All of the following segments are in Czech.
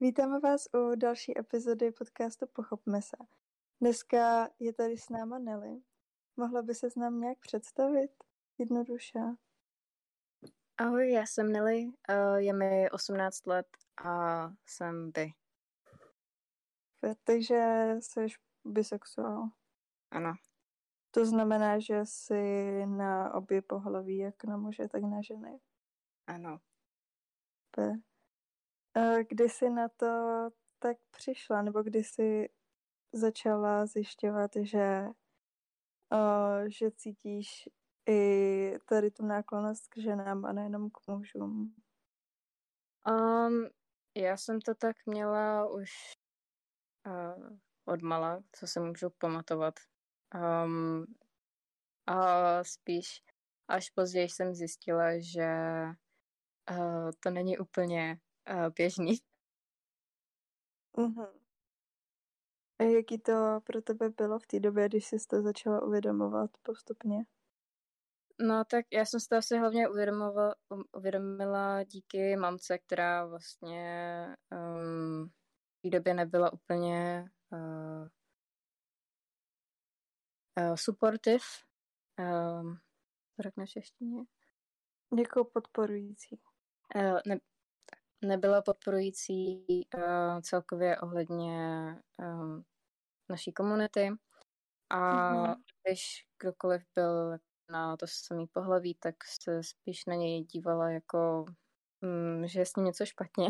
Vítáme vás u další epizody podcastu Pochopme se. Dneska je tady s náma Nelly. Mohla by se s nám nějak představit? Jednoduše. Ahoj, já jsem Nelly, uh, je mi 18 let a jsem by. Takže jsi bisexuál. Ano. To znamená, že jsi na obě pohlaví, jak na muže, tak na ženy. Ano. Super. Kdy jsi na to tak přišla, nebo kdy jsi začala zjišťovat, že, že cítíš i tady tu náklonost k ženám a nejenom k mužům? Um, já jsem to tak měla už uh, od mala, co se můžu pamatovat. Um, a spíš až později jsem zjistila, že uh, to není úplně uh, běžný. Uh-huh. A jaký to pro tebe bylo v té době, když jsi to začala uvědomovat postupně? No tak já jsem si to asi hlavně uvědomila díky mamce, která vlastně um, v té době nebyla úplně uh, uh, supportive. Um, to řekne v češtině? Jako podporující. Uh, ne, nebyla podporující uh, celkově ohledně um, naší komunity. A mm-hmm. když kdokoliv byl na to samý pohlaví, tak se spíš na něj dívala jako, um, že je s ním něco špatně.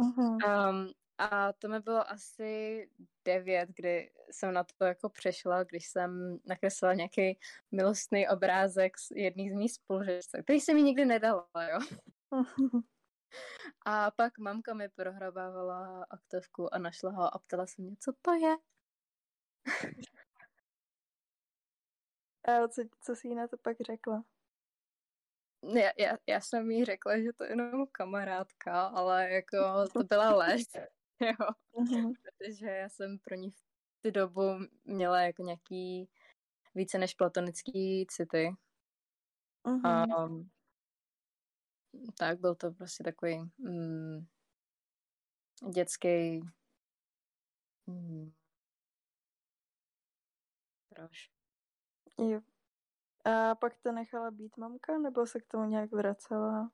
Mm-hmm. Um, a to mi bylo asi devět, kdy jsem na to jako přešla, když jsem nakreslila nějaký milostný obrázek z jedný z mých spolužečců, který se mi nikdy nedala, jo. A pak mamka mi prohrabávala aktovku a našla ho a ptala se mě, co to je. A co, co jsi jí na to pak řekla? Já, já, já jsem jí řekla, že to je jenom kamarádka, ale jako to byla lež, jo. Uh-huh. Protože já jsem pro ní v tu dobu měla jako nějaký více než platonický city. Uh-huh. A tak byl to prostě takový mm, dětský mm, proč. Jo. A pak to nechala být mamka, nebo se k tomu nějak vracela?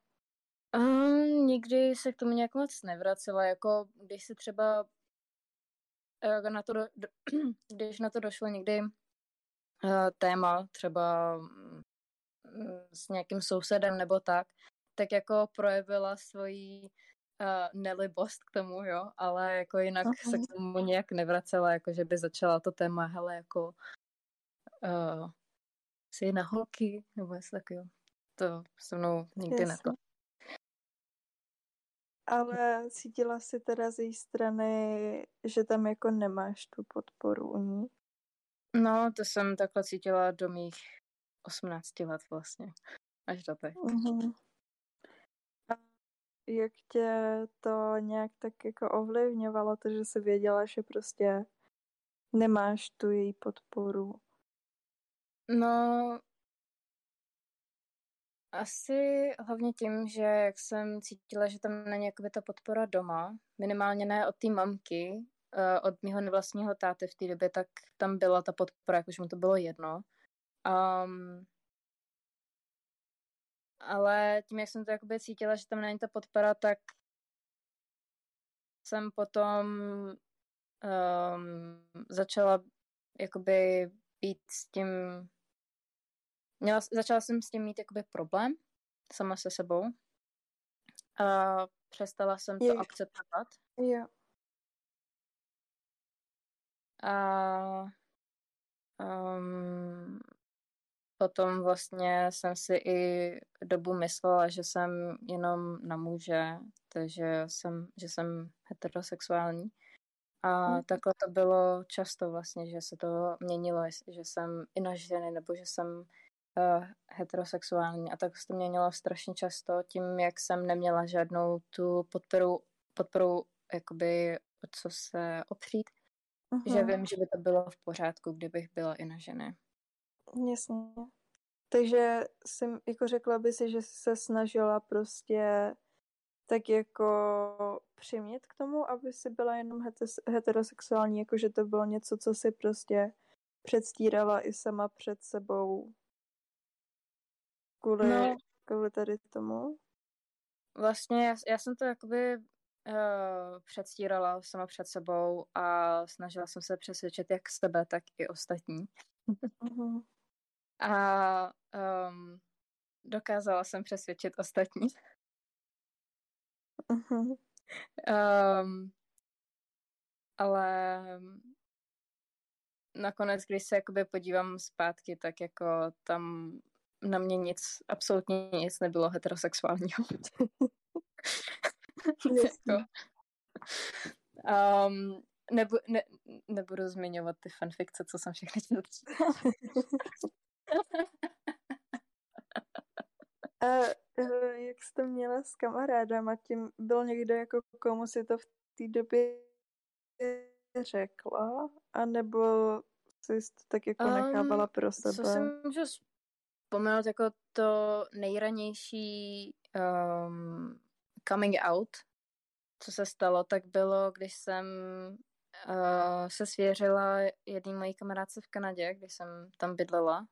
Um, nikdy se k tomu nějak moc nevracela, jako když se třeba jako na to do, do, když na to došlo někdy uh, téma třeba um, s nějakým sousedem nebo tak, tak jako projevila svoji uh, nelibost k tomu, jo, ale jako jinak uh-huh. se k tomu nějak nevracela, jako že by začala to téma, hele, jako uh, si na holky, nebo něco takového. To se mnou nikdy neto. Ale cítila si teda z její strany, že tam jako nemáš tu podporu u ní? No, to jsem takhle cítila do mých 18 let vlastně. Až do teď. Uh-huh jak tě to nějak tak jako ovlivňovalo, to, že jsi věděla, že prostě nemáš tu její podporu? No, asi hlavně tím, že jak jsem cítila, že tam není jakoby ta podpora doma, minimálně ne od té mamky, eh, od mého nevlastního táty v té době, tak tam byla ta podpora, jakože mu to bylo jedno. Um, ale tím, jak jsem to jakoby cítila, že tam není ta podpora, tak jsem potom um, začala jakoby být s tím, měla, začala jsem s tím mít jakoby problém sama se sebou a přestala jsem to je. akceptovat. Jo. A um, Potom vlastně jsem si i dobu myslela, že jsem jenom na muže, takže jsem, že jsem heterosexuální. A mm. takhle to bylo často vlastně, že se to měnilo, že jsem i na ženy, nebo že jsem uh, heterosexuální. A tak se to měnilo strašně často tím, jak jsem neměla žádnou tu podporu, podporu jakoby o co se opřít. Uh-huh. Že vím, že by to bylo v pořádku, kdybych byla i na ženy. Jasně. Takže jsem, jako řekla by si, že se snažila prostě tak jako přimět k tomu, aby si byla jenom heterosexuální, jakože to bylo něco, co si prostě předstírala i sama před sebou kvůli, no, kvůli tady tomu? Vlastně já, já jsem to jakoby uh, předstírala sama před sebou a snažila jsem se přesvědčit jak sebe, tak i ostatní. uh-huh. A um, dokázala jsem přesvědčit ostatní. Uh-huh. Um, ale nakonec, když se jakoby podívám zpátky, tak jako tam na mě nic, absolutně nic nebylo heterosexuálního. jako, um, nebu, ne, nebudu zmiňovat ty fanfikce, co jsem všechny četla. A uh, jak jste měla s kamarádama, tím byl někdo jako komu si to v té době řekla? A nebo jsi to tak jako um, nechávala pro sebe? Co si můžu vzpomenout jako to nejranější um, coming out, co se stalo, tak bylo, když jsem uh, se svěřila jedný mojí kamarádce v Kanadě, když jsem tam bydlela.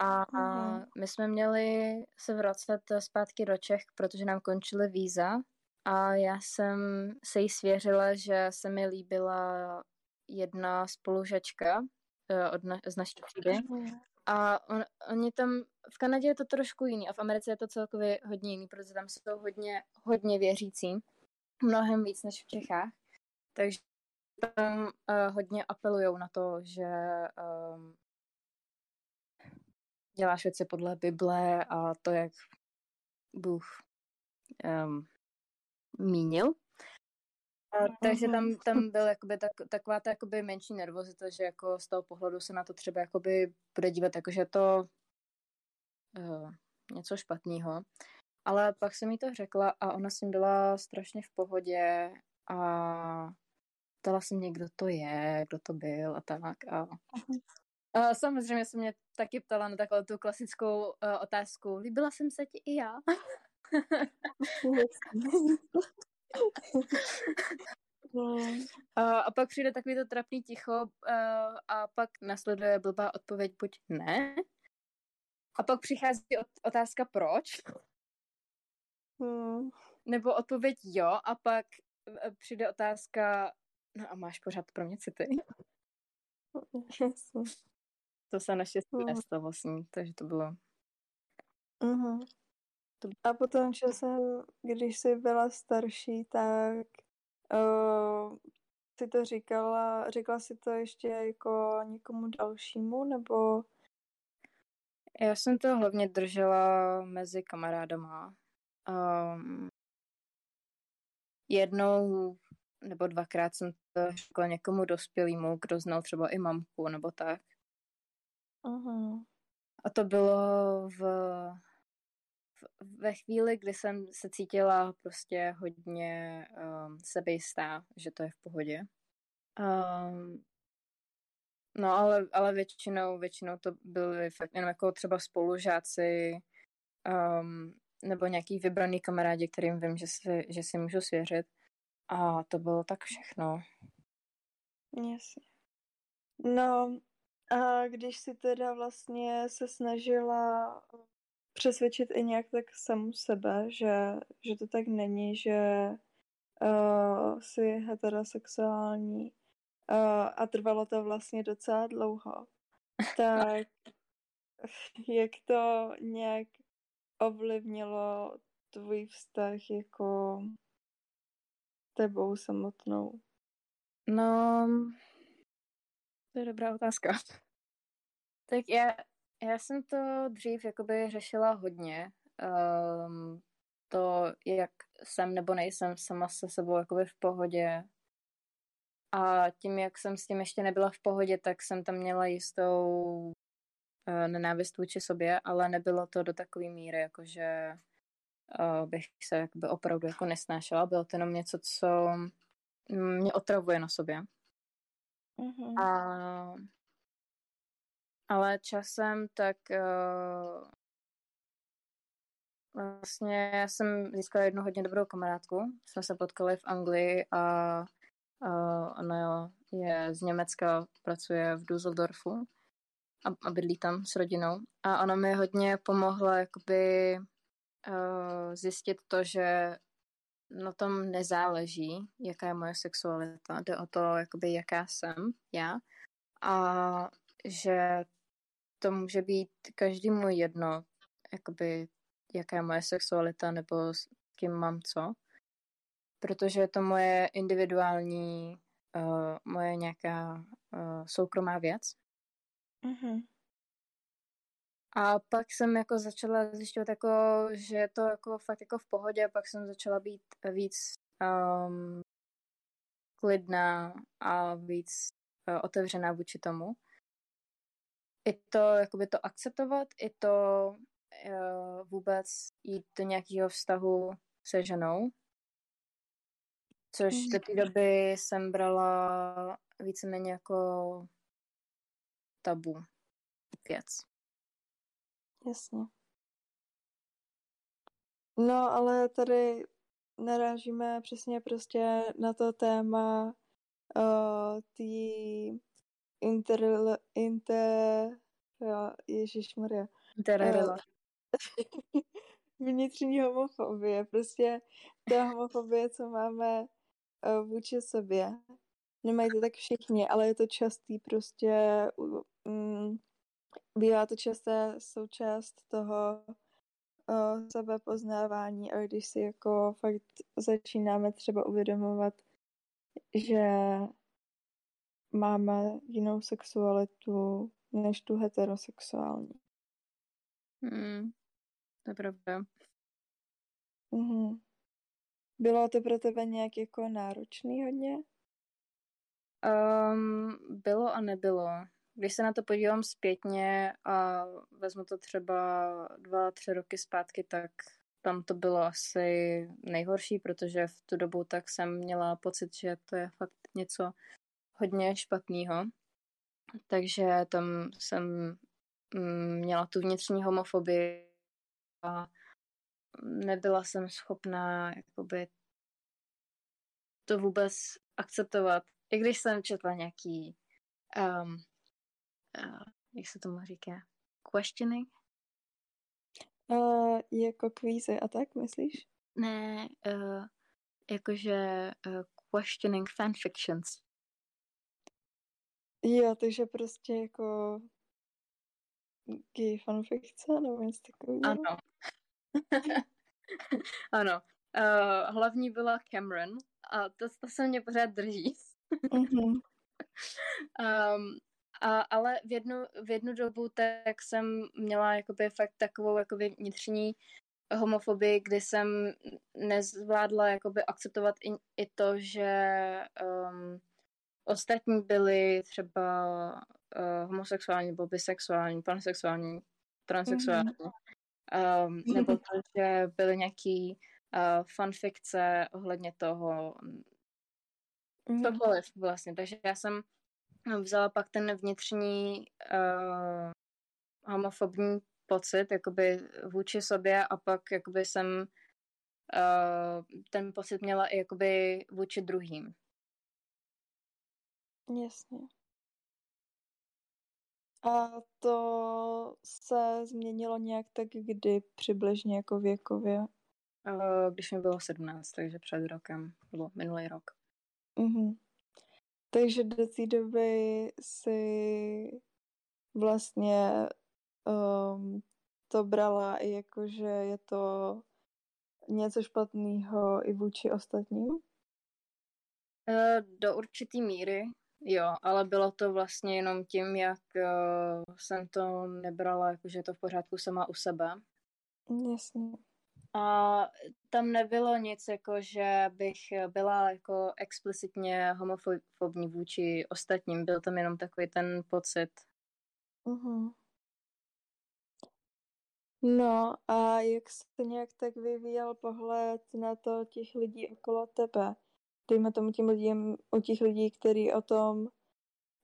A mm-hmm. my jsme měli se vracet zpátky do Čech, protože nám končily víza a já jsem se jí svěřila, že se mi líbila jedna spolužačka uh, od na, z naší třídy. A on, oni tam, v Kanadě je to trošku jiný a v Americe je to celkově hodně jiný, protože tam jsou hodně, hodně věřící, mnohem víc než v Čechách. Takže tam uh, hodně apelujou na to, že um, děláš věci podle Bible a to, jak Bůh um, mínil. A, takže tam, mhm. tam byl jakoby tak, taková ta jakoby menší nervozita, že jako z toho pohledu se na to třeba jakoby bude dívat, jakože to uh, něco špatného. Ale pak jsem mi to řekla a ona si byla strašně v pohodě a ptala se mě, kdo to je, kdo to byl a tak. A, a samozřejmě se mě taky ptala na takovou tu klasickou uh, otázku. Líbila jsem se ti i já? No. A, a pak přijde takový to trapný ticho a, a pak nasleduje blbá odpověď buď ne, a pak přichází otázka proč, hmm. nebo odpověď jo, a pak přijde otázka no a máš pořád pro mě city? To se naštěstí hmm. nestalo vlastně, takže to bylo... Uh-huh. A potom časem, když jsi byla starší, tak uh, si to říkala, řekla si to ještě jako někomu dalšímu, nebo? Já jsem to hlavně držela mezi kamarádama. Um, jednou nebo dvakrát jsem to řekla někomu dospělému, kdo znal třeba i mamku nebo tak. Uh-huh. A to bylo v ve chvíli, kdy jsem se cítila prostě hodně um, sebejistá, že to je v pohodě. Um, no ale, ale většinou, většinou to byly fakt jenom jako třeba spolužáci um, nebo nějaký vybraný kamarádi, kterým vím, že si, že si můžu svěřit. A to bylo tak všechno. Jasně. No, a když si teda vlastně se snažila přesvědčit i nějak tak samu sebe, že, že to tak není, že uh, jsi heterosexuální uh, a trvalo to vlastně docela dlouho. Tak jak to nějak ovlivnilo tvůj vztah jako tebou samotnou? No, to je dobrá otázka. Tak já, já jsem to dřív jakoby řešila hodně. Um, to, jak jsem nebo nejsem sama se sebou jakoby v pohodě. A tím, jak jsem s tím ještě nebyla v pohodě, tak jsem tam měla jistou uh, nenávist vůči sobě, ale nebylo to do takové míry, jakože uh, bych se jakoby opravdu jako nesnášela. Bylo to jenom něco, co mě otravuje na sobě. Mm-hmm. A ale časem tak uh, vlastně já jsem získala jednu hodně dobrou kamarádku. Jsme se potkali v Anglii a, a ona je z Německa, pracuje v Düsseldorfu a, a bydlí tam s rodinou. A ona mi hodně pomohla jakoby uh, zjistit to, že na tom nezáleží, jaká je moje sexualita. Jde o to, jakoby, jaká jsem já. A že to může být každému jedno, jakoby, jaká je moje sexualita nebo s kým mám co. Protože je to moje individuální, uh, moje nějaká uh, soukromá věc. Mm-hmm. A pak jsem jako začala zjišťovat, jako, že je to jako fakt jako v pohodě, pak jsem začala být víc um, klidná a víc uh, otevřená vůči tomu. I to, jakoby to akceptovat, i to uh, vůbec jít do nějakého vztahu se ženou. Což do té doby jsem brala víceméně jako tabu věc. Jasně. No, ale tady narážíme přesně prostě na to téma uh, tý inter, inter Ježišmarja. Interrela. Uh, vnitřní homofobie. Prostě ta homofobie, co máme uh, vůči sobě. Nemají to tak všichni, ale je to častý prostě um, bývá to časté součást toho uh, sebepoznávání a když si jako fakt začínáme třeba uvědomovat, že máme jinou sexualitu než tu heterosexuální. Hmm, to je pravda. Mhm. Bylo to pro tebe nějak jako náročný hodně? Um, bylo a nebylo. Když se na to podívám zpětně a vezmu to třeba dva, tři roky zpátky, tak tam to bylo asi nejhorší, protože v tu dobu tak jsem měla pocit, že to je fakt něco hodně špatného. Takže tam jsem mm, měla tu vnitřní homofobii a nebyla jsem schopná jakoby to vůbec akceptovat. I když jsem četla nějaký um, jak se tomu říká, questioning? Uh, jako kvízy a tak, myslíš? Ne, uh, jakože uh, questioning fanfictions. Jo, takže prostě jako gay fanfikce nebo něco takového? Ano. ano. Uh, hlavní byla Cameron a to, to se mě pořád drží. mm-hmm. um, a, ale v jednu, v jednu dobu tak jsem měla jakoby fakt takovou jakoby vnitřní homofobii, kdy jsem nezvládla jakoby akceptovat i, i to, že um, ostatní byli třeba uh, homosexuální nebo bisexuální, pansexuální, transexuální. Mm-hmm. Um, nebo to, že byly nějaký uh, fanfikce ohledně toho, mm-hmm. cokoliv vlastně. Takže já jsem vzala pak ten vnitřní uh, homofobní pocit jakoby vůči sobě a pak jakoby jsem uh, ten pocit měla i jakoby vůči druhým. Jasně. A to se změnilo nějak tak kdy přibližně jako věkově? Uh, když mi bylo 17, takže před rokem, bylo minulý rok. Mhm. Takže do té doby si vlastně um, to brala i jako, že je to něco špatného i vůči ostatním? E, do určitý míry, jo, ale bylo to vlastně jenom tím, jak uh, jsem to nebrala, jakože je to v pořádku sama u sebe. Jasně. A tam nebylo nic, jako že bych byla jako explicitně homofobní vůči ostatním. Byl tam jenom takový ten pocit. Uh-huh. No a jak se nějak tak vyvíjel pohled na to těch lidí okolo tebe? Dejme tomu tím lidem, u těch lidí, kteří o tom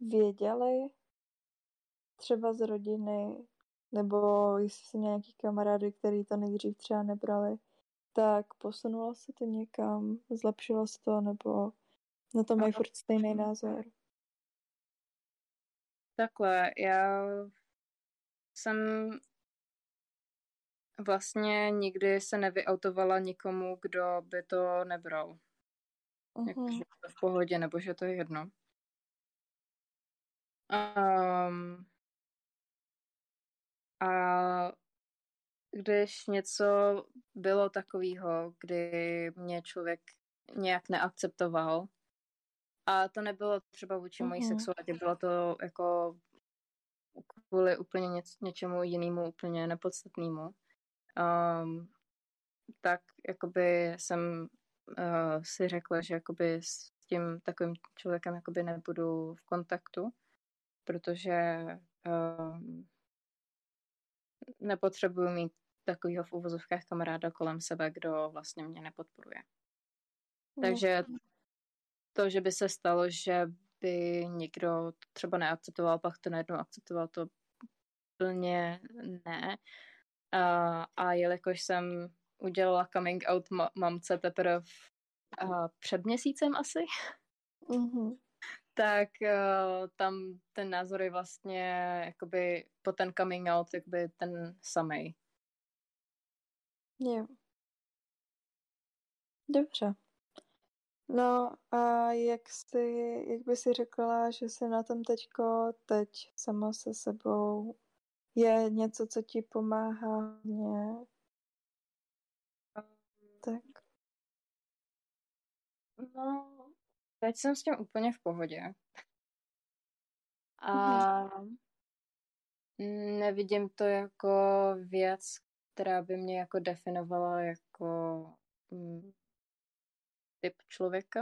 věděli, třeba z rodiny, nebo jestli jsi měl nějaký kamarády, který to nejdřív třeba nebrali, tak posunulo se to někam, zlepšilo se to, nebo na to mají furt stejný názor? Takhle, já jsem vlastně nikdy se nevyautovala nikomu, kdo by to nebral. Uh-huh. Jako, že to v pohodě, nebo že to je jedno. Um, a když něco bylo takového, kdy mě člověk nějak neakceptoval, a to nebylo třeba vůči mojí uh-huh. sexualitě, bylo to jako kvůli úplně něč, něčemu jinému, úplně nepodstatnému. Um, tak jakoby jsem uh, si řekla, že jakoby s tím takovým člověkem jakoby nebudu v kontaktu, protože um, nepotřebuju mít takovýho v uvozovkách kamaráda kolem sebe, kdo vlastně mě nepodporuje. No. Takže to, že by se stalo, že by někdo třeba neakceptoval, pak to najednou akceptoval, to plně ne. A, a jelikož jsem udělala coming out ma- mamce teprve před měsícem asi, mm-hmm. Tak uh, tam ten názor je vlastně jakoby po ten coming out jakoby ten samej. Jo. Dobře. No a jak jsi, jak by si řekla, že jsi na tom teďko teď sama se sebou? Je něco, co ti pomáhá mě? Tak. No, teď jsem s tím úplně v pohodě. A mhm. nevidím to jako věc, která by mě jako definovala jako mm, typ člověka.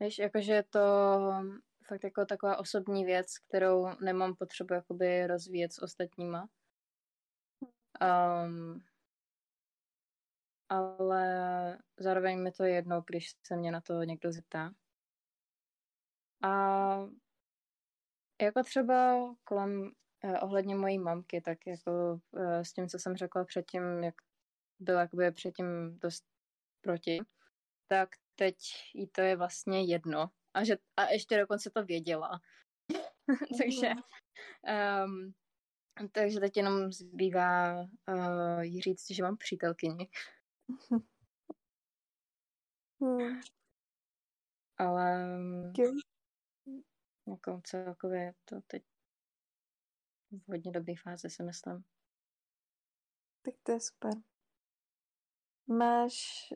Víš, jakože je to fakt jako taková osobní věc, kterou nemám potřebu jakoby rozvíjet s ostatníma. Um, ale zároveň mi to je jedno, když se mě na to někdo zeptá. A jako třeba kolem eh, ohledně mojí mamky, tak jako eh, s tím, co jsem řekla předtím, jak byl jakoby předtím dost proti, tak teď jí to je vlastně jedno. A, že, a ještě dokonce to věděla. takže, um, takže teď jenom zbývá uh, jí říct, že mám přítelkyni. hmm. Ale jako celkově to teď v hodně dobré fázi si myslím. Tak to je super. Máš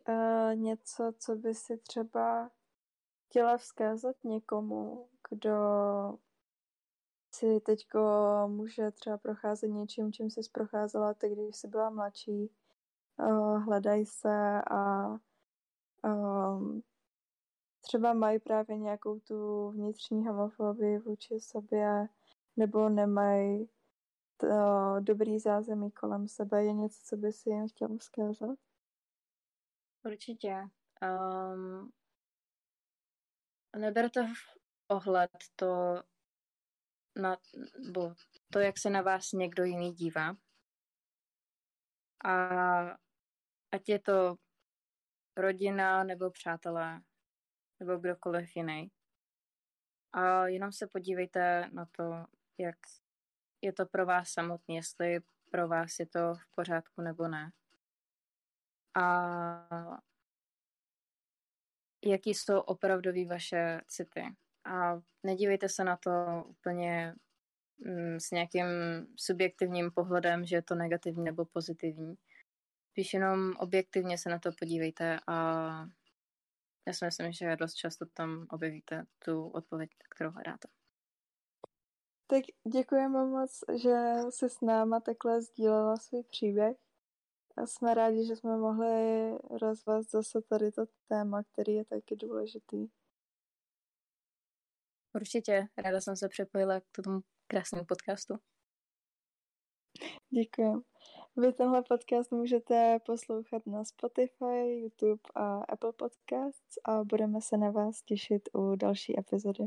uh, něco, co by si třeba chtěla vzkázat někomu, kdo si teďko může třeba procházet něčím, čím jsi procházela ty, když jsi byla mladší. Uh, hledají se a um, třeba mají právě nějakou tu vnitřní homofobii vůči sobě, nebo nemají to dobrý zázemí kolem sebe. Je něco, co by si jim chtěl vzkázat? Určitě. Um, neberte v ohled to, na, bo, to, jak se na vás někdo jiný dívá. A ať je to rodina nebo přátelé, nebo kdokoliv jiný. A jenom se podívejte na to, jak je to pro vás samotný, jestli pro vás je to v pořádku nebo ne. A jaký jsou opravdový vaše city. A nedívejte se na to úplně mm, s nějakým subjektivním pohledem, že je to negativní nebo pozitivní. Spíš jenom objektivně se na to podívejte a já si myslím, že dost často tam objevíte tu odpověď, kterou hledáte. Tak děkujeme moc, že jsi s náma takhle sdílela svůj příběh. A jsme rádi, že jsme mohli rozvést zase tady to téma, který je taky důležitý. Určitě, ráda jsem se připojila k tomu krásnému podcastu. Děkuji. Vy tenhle podcast můžete poslouchat na Spotify, YouTube a Apple Podcasts a budeme se na vás těšit u další epizody.